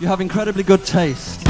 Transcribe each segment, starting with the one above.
You have incredibly good taste.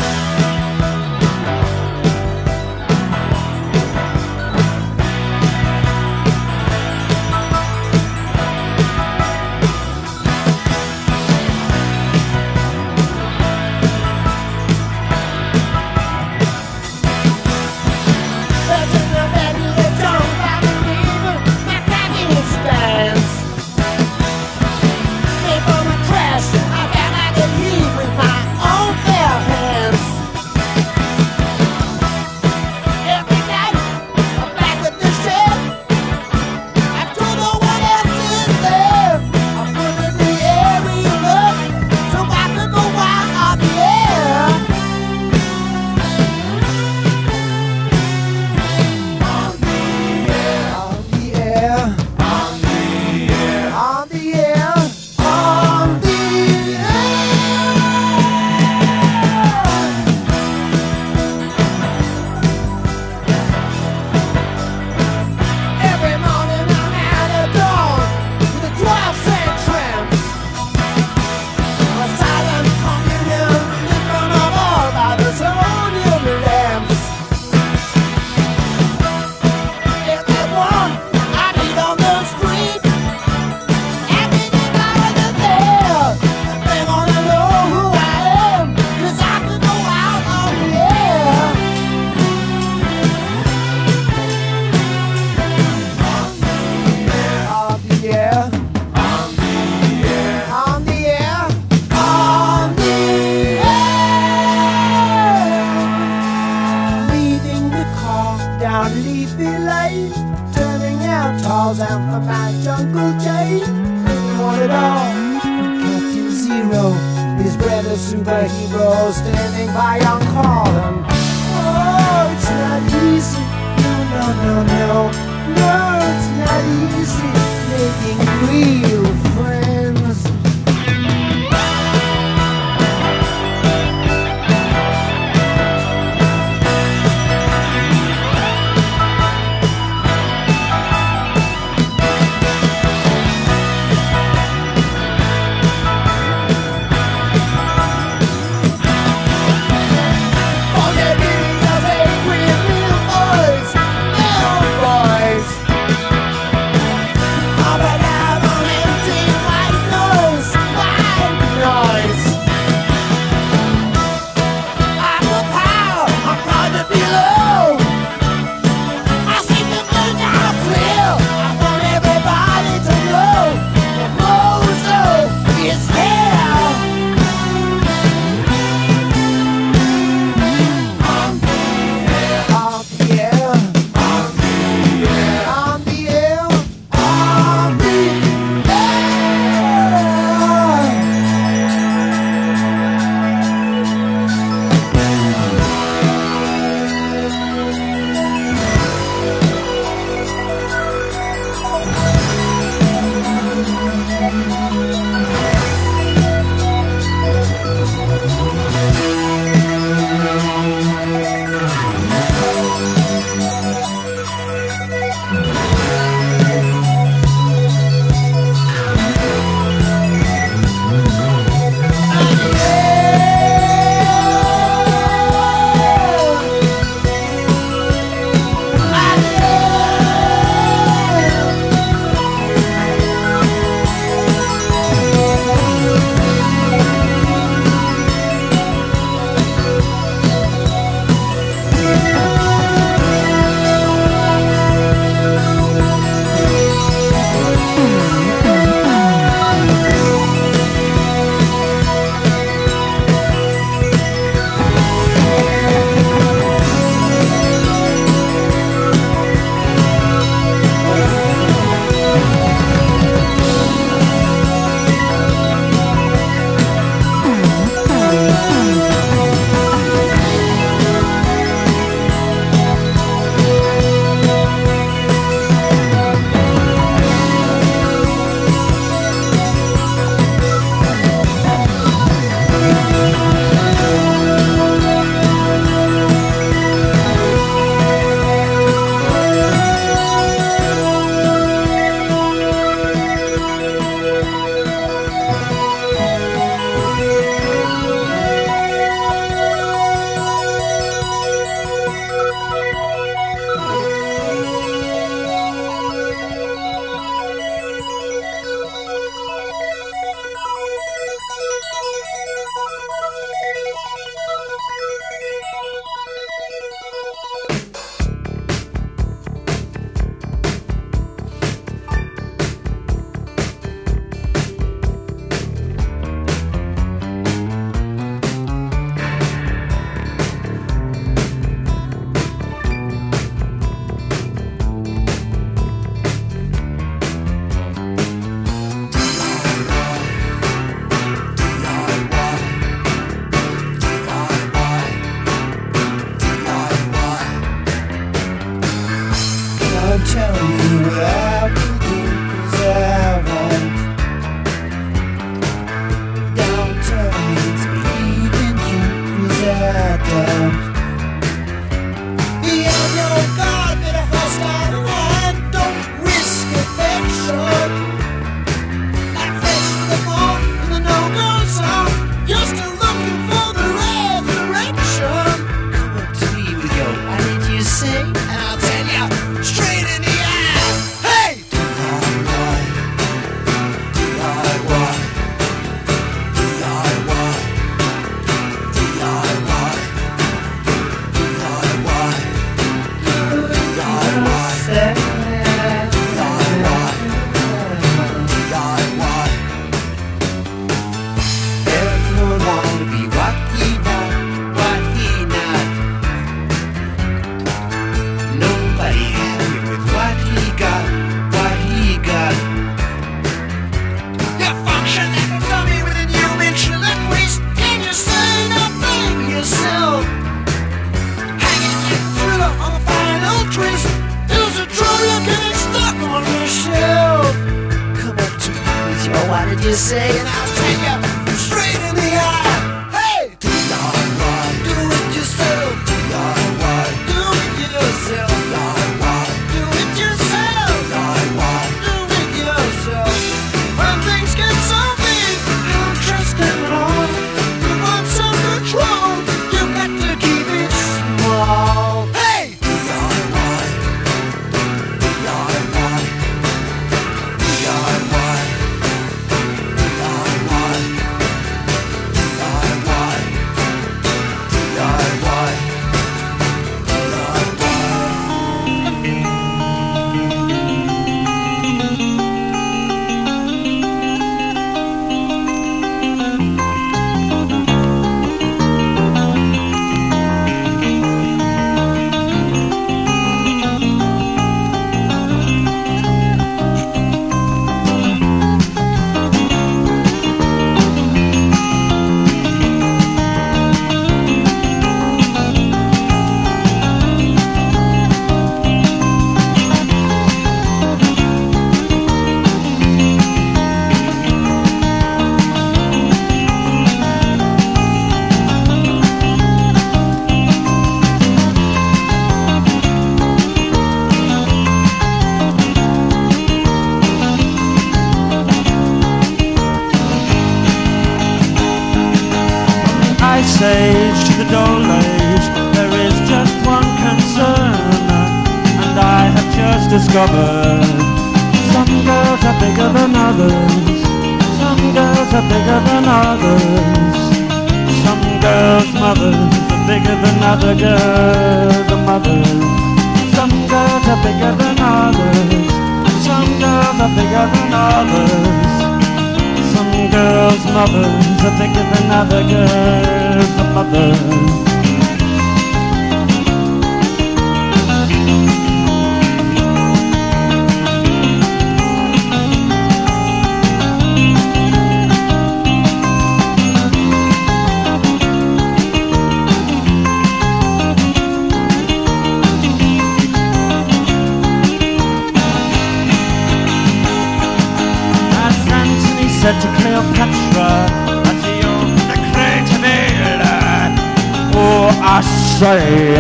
say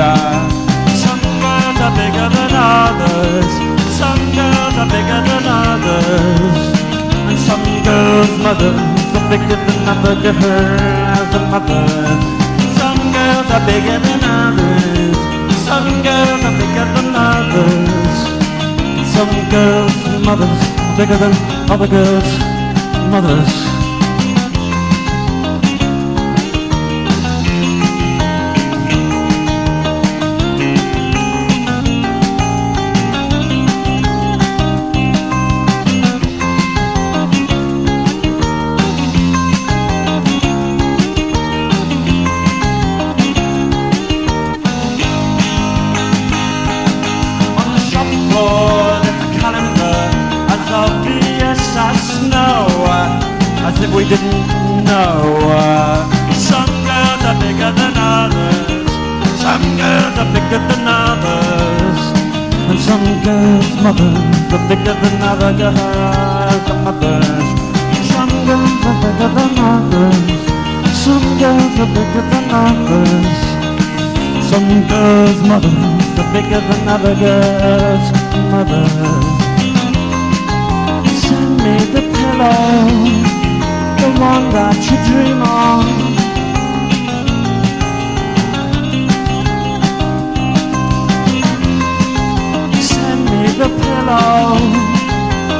Some girls are bigger than others. Some girls are bigger than others. And some girls' mothers are bigger than other to her as a mother. Some girls are bigger than others. Some girls are bigger than others. Some girls' mothers are bigger than other girls' mothers. Mothers are bigger than other girls' mothers. Some girls are bigger than others. Some girls are bigger than others. Some girls' mothers are bigger than other girls' mothers. Send me the pillow, the one that you dream on. The pillow,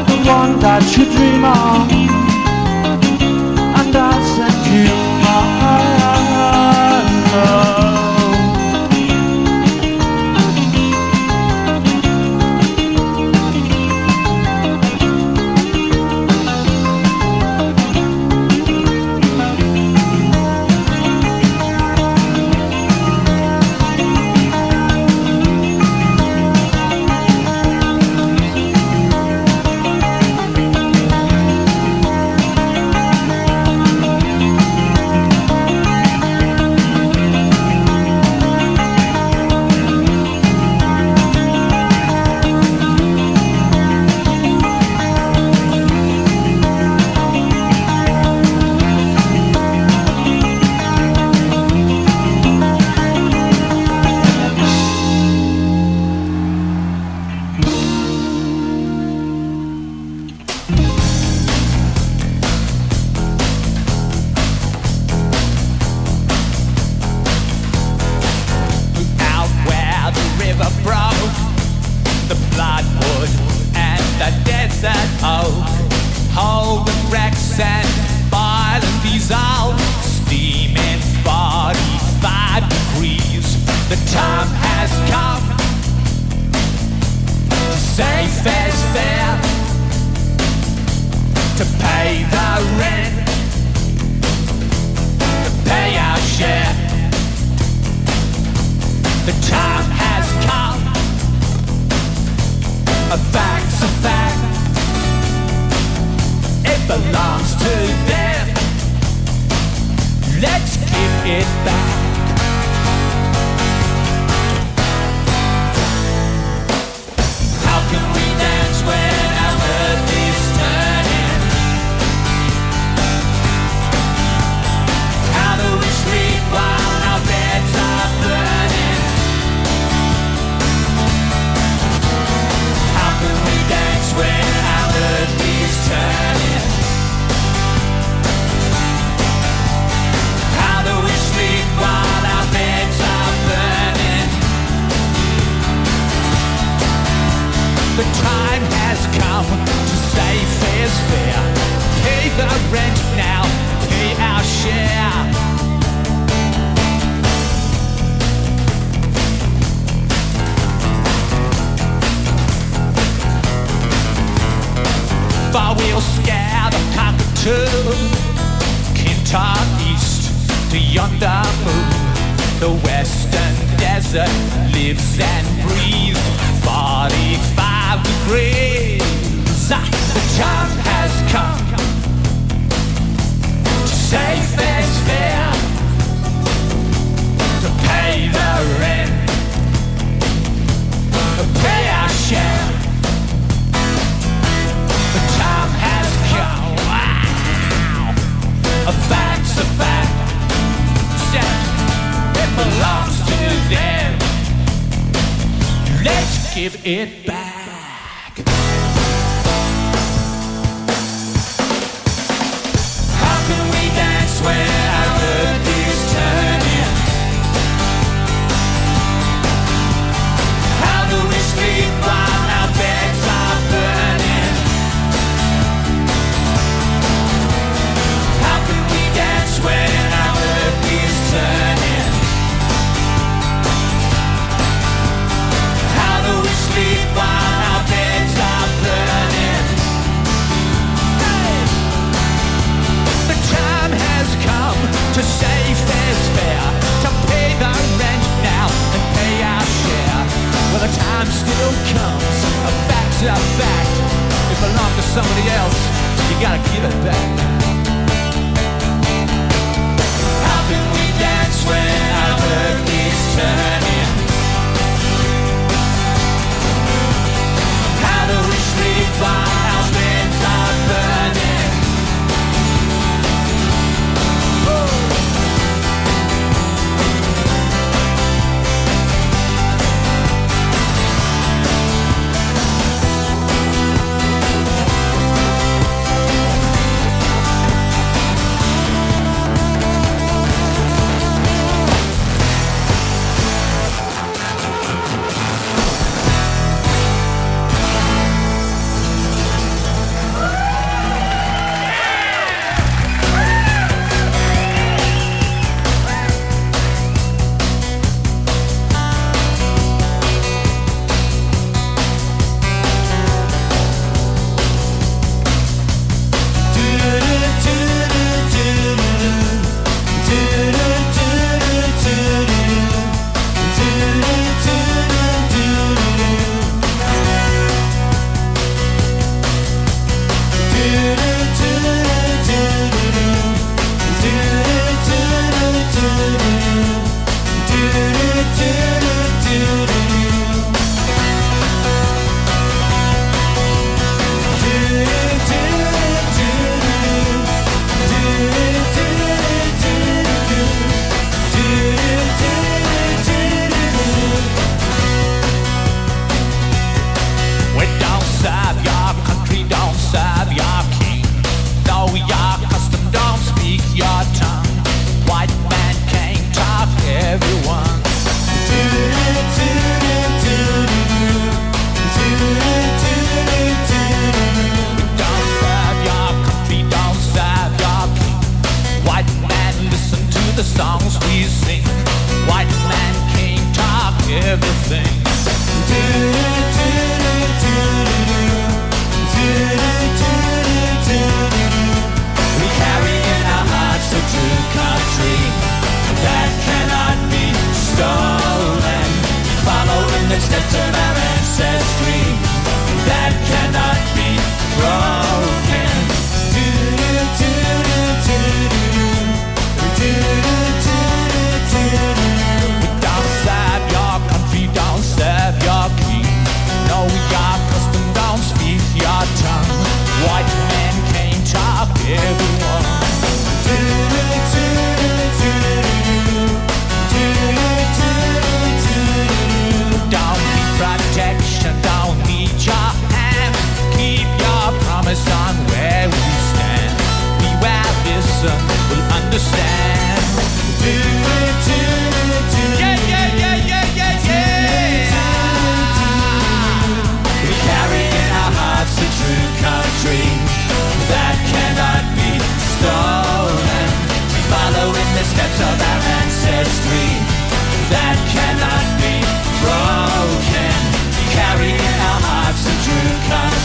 the one that you dream on, desert oak. Hold the wrecks and violent dissolve, steaming 45 degrees. The time has come to say fair's fair, to pay the rent, to pay our share. The time has come. A fact's a fact. Belongs to them. Let's give it back. Has to say fair's fair. Pay the rent now, pay our share. For we'll scare the cockatoo, Kintar east to yonder moon. The western desert lives and breathes 45 degrees. Ah, The time has come to say fair's fair, to pay the rent, to pay our share. The time has come. A fact's a fact. Said it belongs to them. Let's give it back.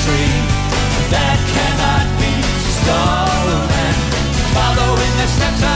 free that cannot be stolen. Following the steps.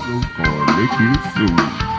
From Chicago called Liquid Food.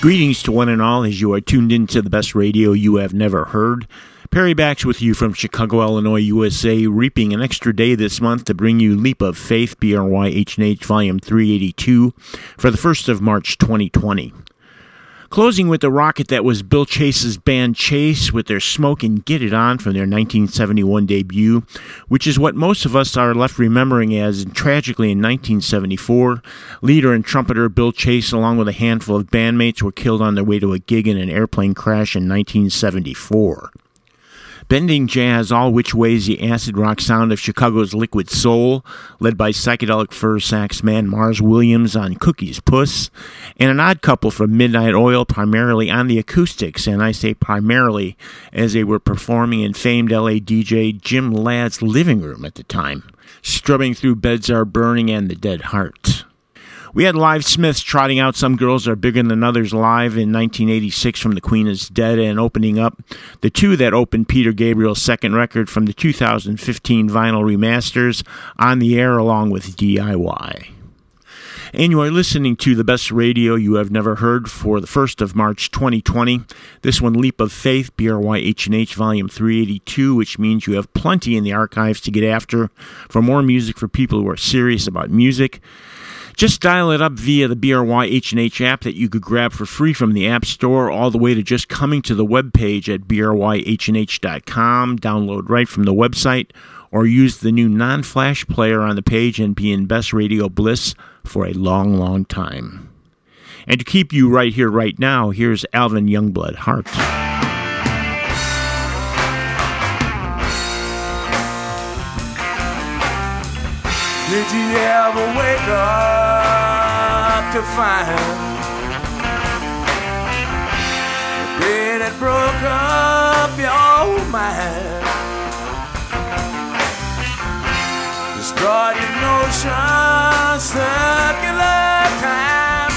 Greetings to one and all as you are tuned into the best radio you have never heard. Perry Backs with you from Chicago, Illinois, USA, reaping an extra day this month to bring you Leap of Faith, BRYHNH Volume 382, for the 1st of March 2020. Closing with the rocket that was Bill Chase's band Chase with their Smoke and Get It On from their 1971 debut, which is what most of us are left remembering as, tragically in 1974, leader and trumpeter Bill Chase, along with a handful of bandmates, were killed on their way to a gig in an airplane crash in 1974. Bending jazz all which ways the acid rock sound of Chicago's liquid soul, led by psychedelic fur sax man Mars Williams on Cookie's Puss, and an odd couple from Midnight Oil primarily on the acoustics, and I say primarily as they were performing in famed LA DJ Jim Ladd's living room at the time, strumming through Beds Are Burning and The Dead Heart. We had Live Smiths trotting out Some Girls Are Bigger Than Others live in 1986 from The Queen is Dead and opening up the two that opened Peter Gabriel's second record from the 2015 vinyl remasters on the air along with DIY. And you are listening to the best radio you have never heard for the 1st of March 2020. This one, Leap of Faith, BRYHNH Volume 382, which means you have plenty in the archives to get after for more music for people who are serious about music. Just dial it up via the BRY H&H app that you could grab for free from the App Store all the way to just coming to the web page at bryhnh.com, download right from the website, or use the new non-flash player on the page and be in best radio bliss for a long, long time. And to keep you right here, right now, here's Alvin Youngblood Hart. Did you ever wake up to find the day that broke up your mind? Destroyed your notion, circular time.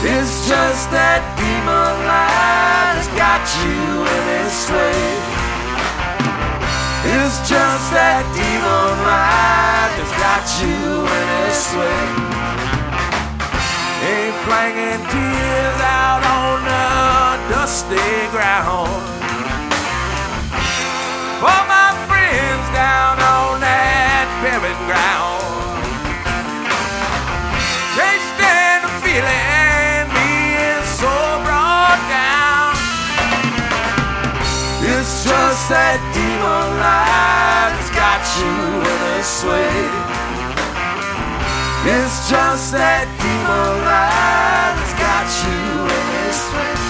It's just that demon light has got you in its slave. It's just that demon light that's got you in its sway. Ain't flinging tears out on the dusty ground. For my friends down on that buried ground. Can't stand feeling just that you in a sway. It's just that demon that's got you in a sway.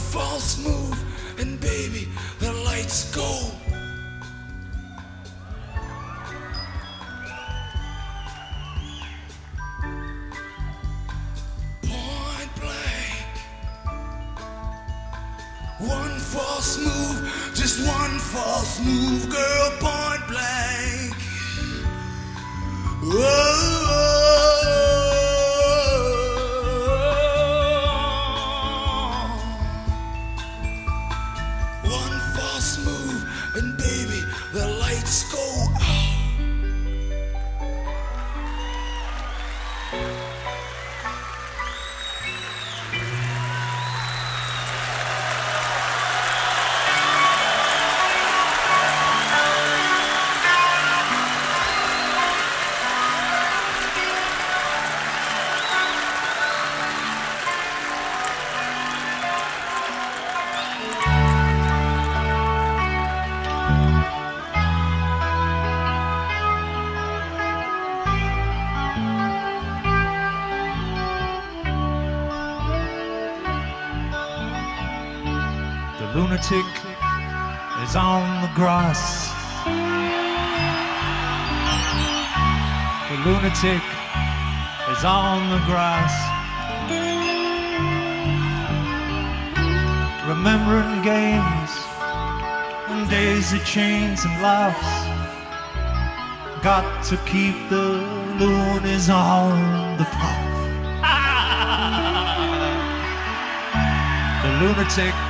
false move, and baby, the lights go. is on the grass. The lunatic is on the grass. Remembering games and days of chains and laughs. Got to keep the loonies on the path. the lunatic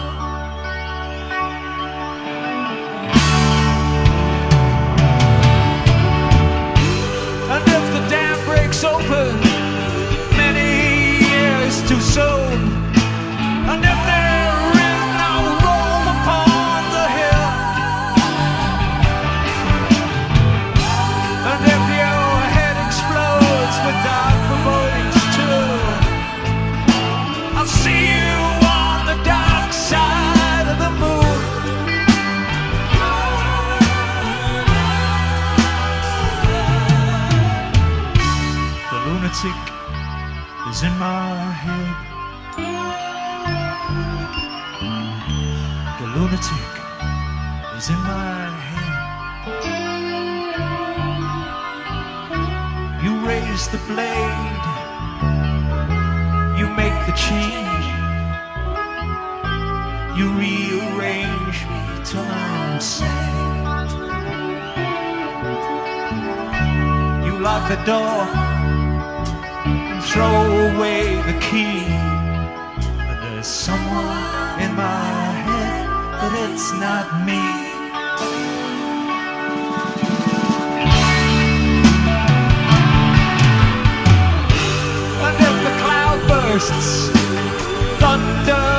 You rearrange me till I'm sad. You lock the door and throw away the key. But there's someone in my head, but it's not me. Bursts, thunder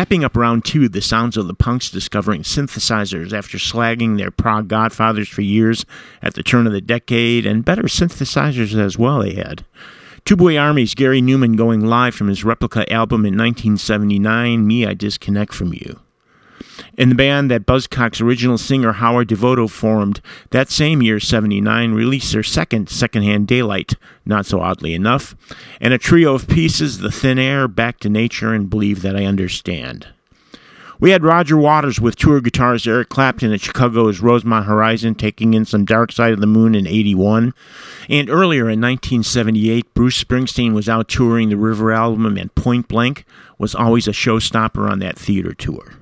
Wrapping up round two, the sounds of the punks discovering synthesizers after slagging their prog godfathers for years at the turn of the decade, and better synthesizers as well they had. Tubeway Army's Gary Numan going live from his replica album in 1979, Me I Disconnect From You. In the band that Buzzcocks original singer Howard Devoto formed that same year, 79, released their second Secondhand Daylight, not so oddly enough, and a trio of pieces, The Thin Air, Back to Nature, and Believe That I Understand. We had Roger Waters with tour guitarist Eric Clapton at Chicago's Rosemont Horizon taking in some Dark Side of the Moon in 81. And earlier in 1978, Bruce Springsteen was out touring the River album and Point Blank was always a showstopper on that theater tour.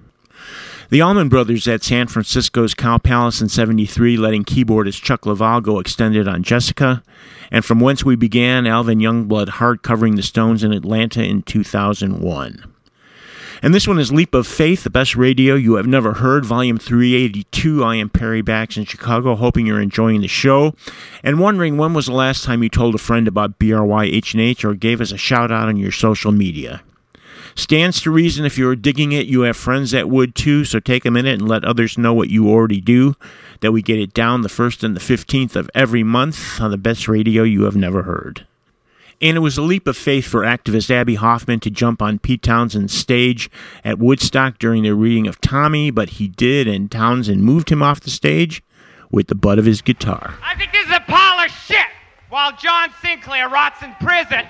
The Allman Brothers at San Francisco's Cow Palace in 73, letting keyboardist Chuck Leavell go extended on Jessica. And from whence we began, Alvin Youngblood Hart covering the Stones in Atlanta in 2001. And this one is Leap of Faith, the best radio you have never heard, volume 382. I am Perry Bax in Chicago, hoping you're enjoying the show and wondering when was the last time you told a friend about BRYHNH or gave us a shout out on your social media. Stands to reason if you're digging it, you have friends that would too, so take a minute and let others know what you already do, that we get it down the 1st and the 15th of every month on the best radio you have never heard. And it was a leap of faith for activist Abbie Hoffman to jump on Pete Townshend's stage at Woodstock during the reading of Tommy, but he did, and Townshend moved him off the stage with the butt of his guitar. I think this is a pile of shit while John Sinclair rots in prison.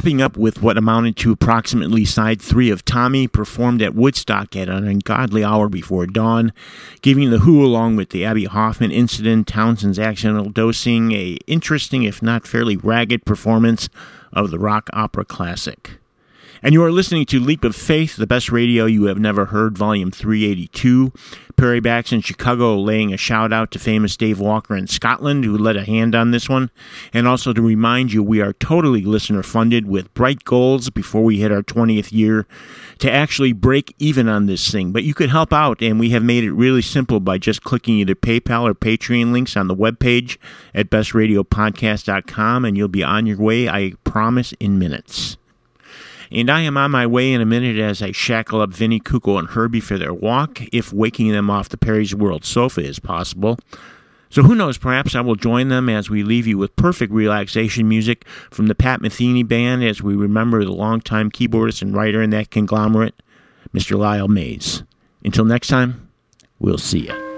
Wrapping up with what amounted to approximately side three of Tommy, performed at Woodstock at an ungodly hour before dawn, giving the Who along with the Abbie Hoffman incident, Townshend's accidental dosing, a interesting if not fairly ragged performance of the rock opera classic. And you are listening to Leap of Faith, the best radio you have never heard, volume 382. Perry Bax in Chicago laying a shout out to famous Dave Walker in Scotland, who led a hand on this one. And also to remind you, we are totally listener funded with bright goals before we hit our 20th year to actually break even on this thing. But you could help out, and we have made it really simple by just clicking either PayPal or Patreon links on the webpage at bestradiopodcast.com, and you'll be on your way, I promise, in minutes. And I am on my way in a minute as I shackle up Vinnie Kuko, and Herbie for their walk, if waking them off the Perry's World sofa is possible. So who knows, perhaps I will join them as we leave you with perfect relaxation music from the Pat Metheny Band as we remember the longtime keyboardist and writer in that conglomerate, Mr. Lyle Mays. Until next time, we'll see you.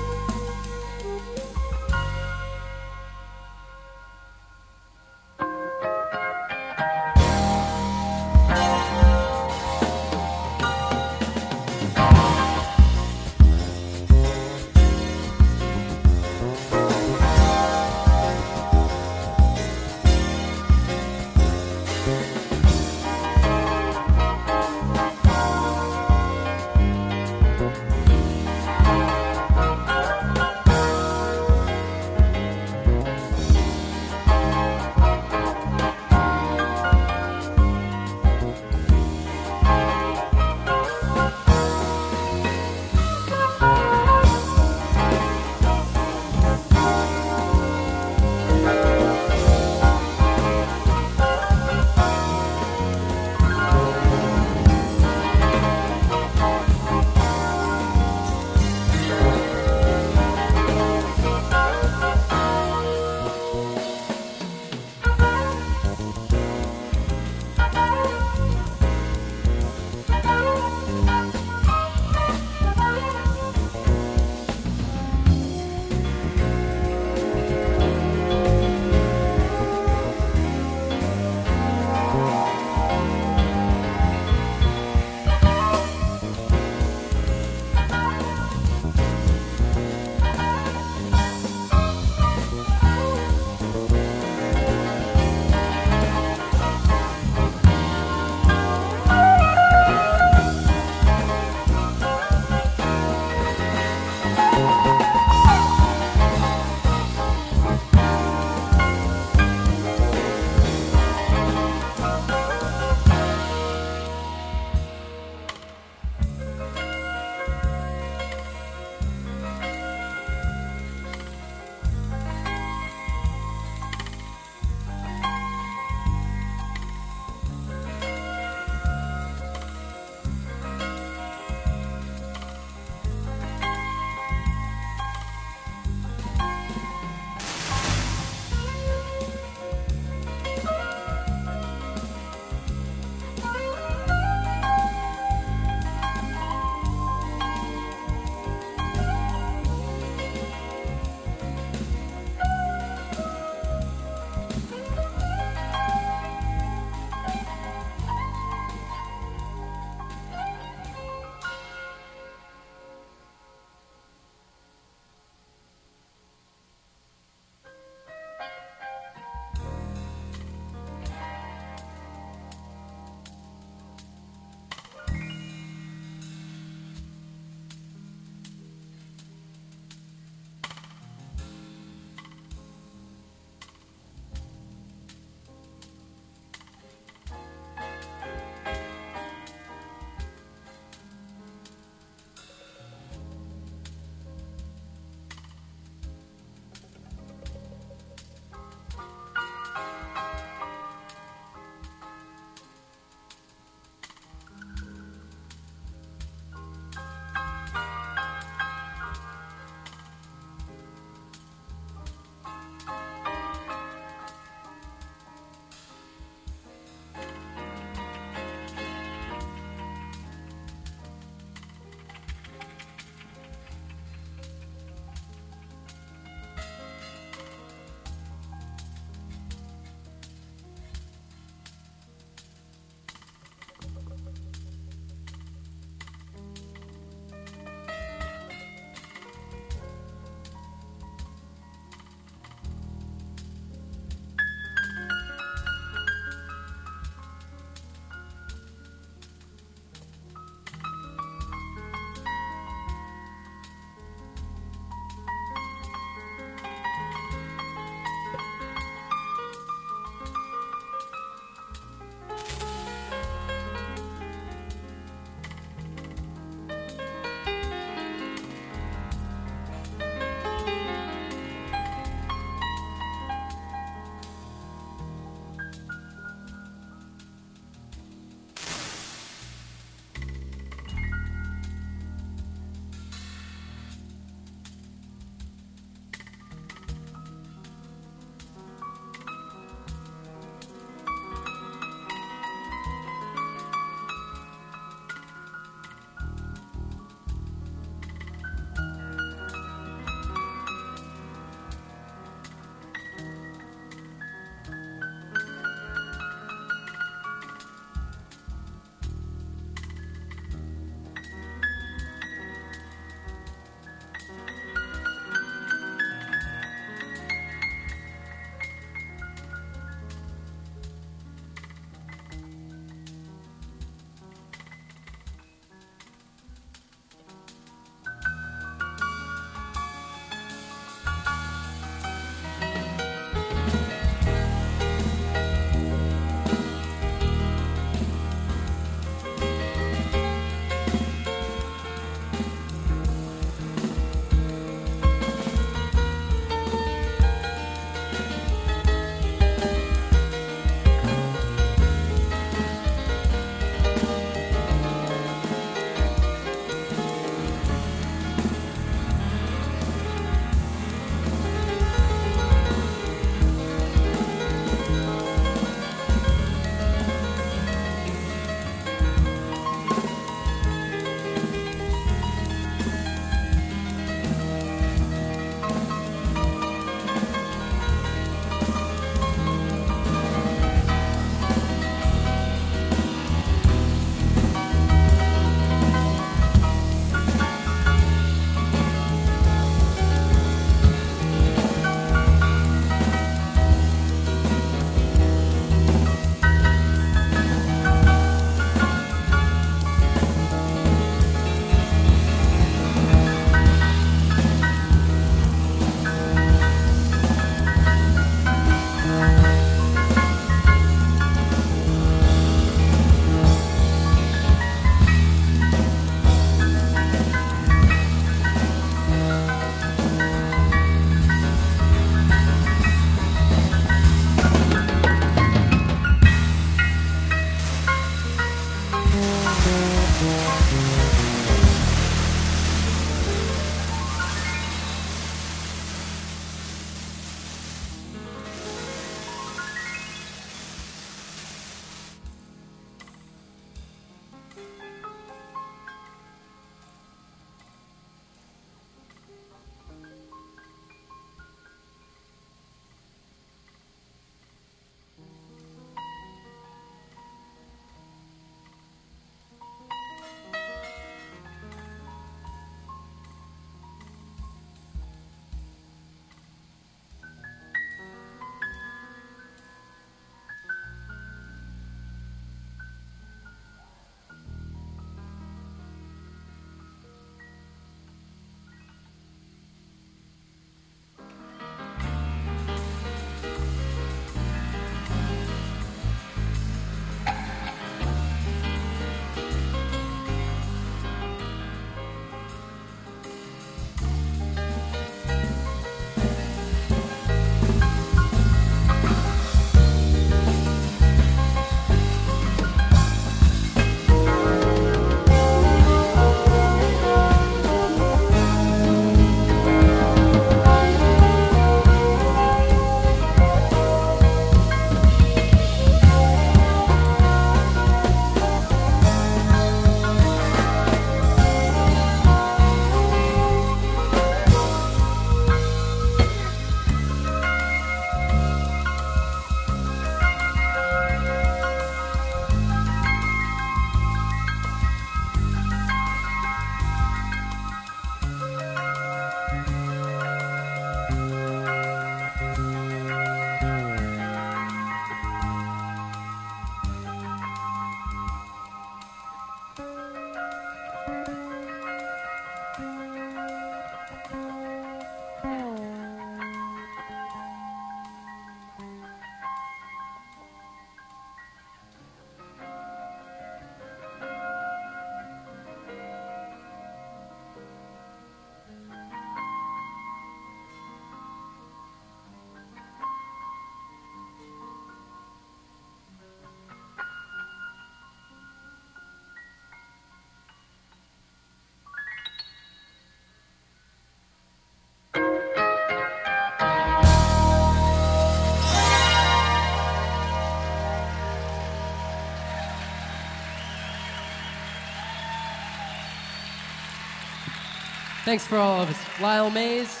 Thanks for all of us. Lyle Mays,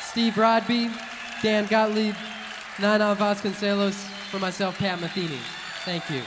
Steve Rodby, Dan Gottlieb, Nana Vasconcelos, for myself, Pat Metheny. Thank you.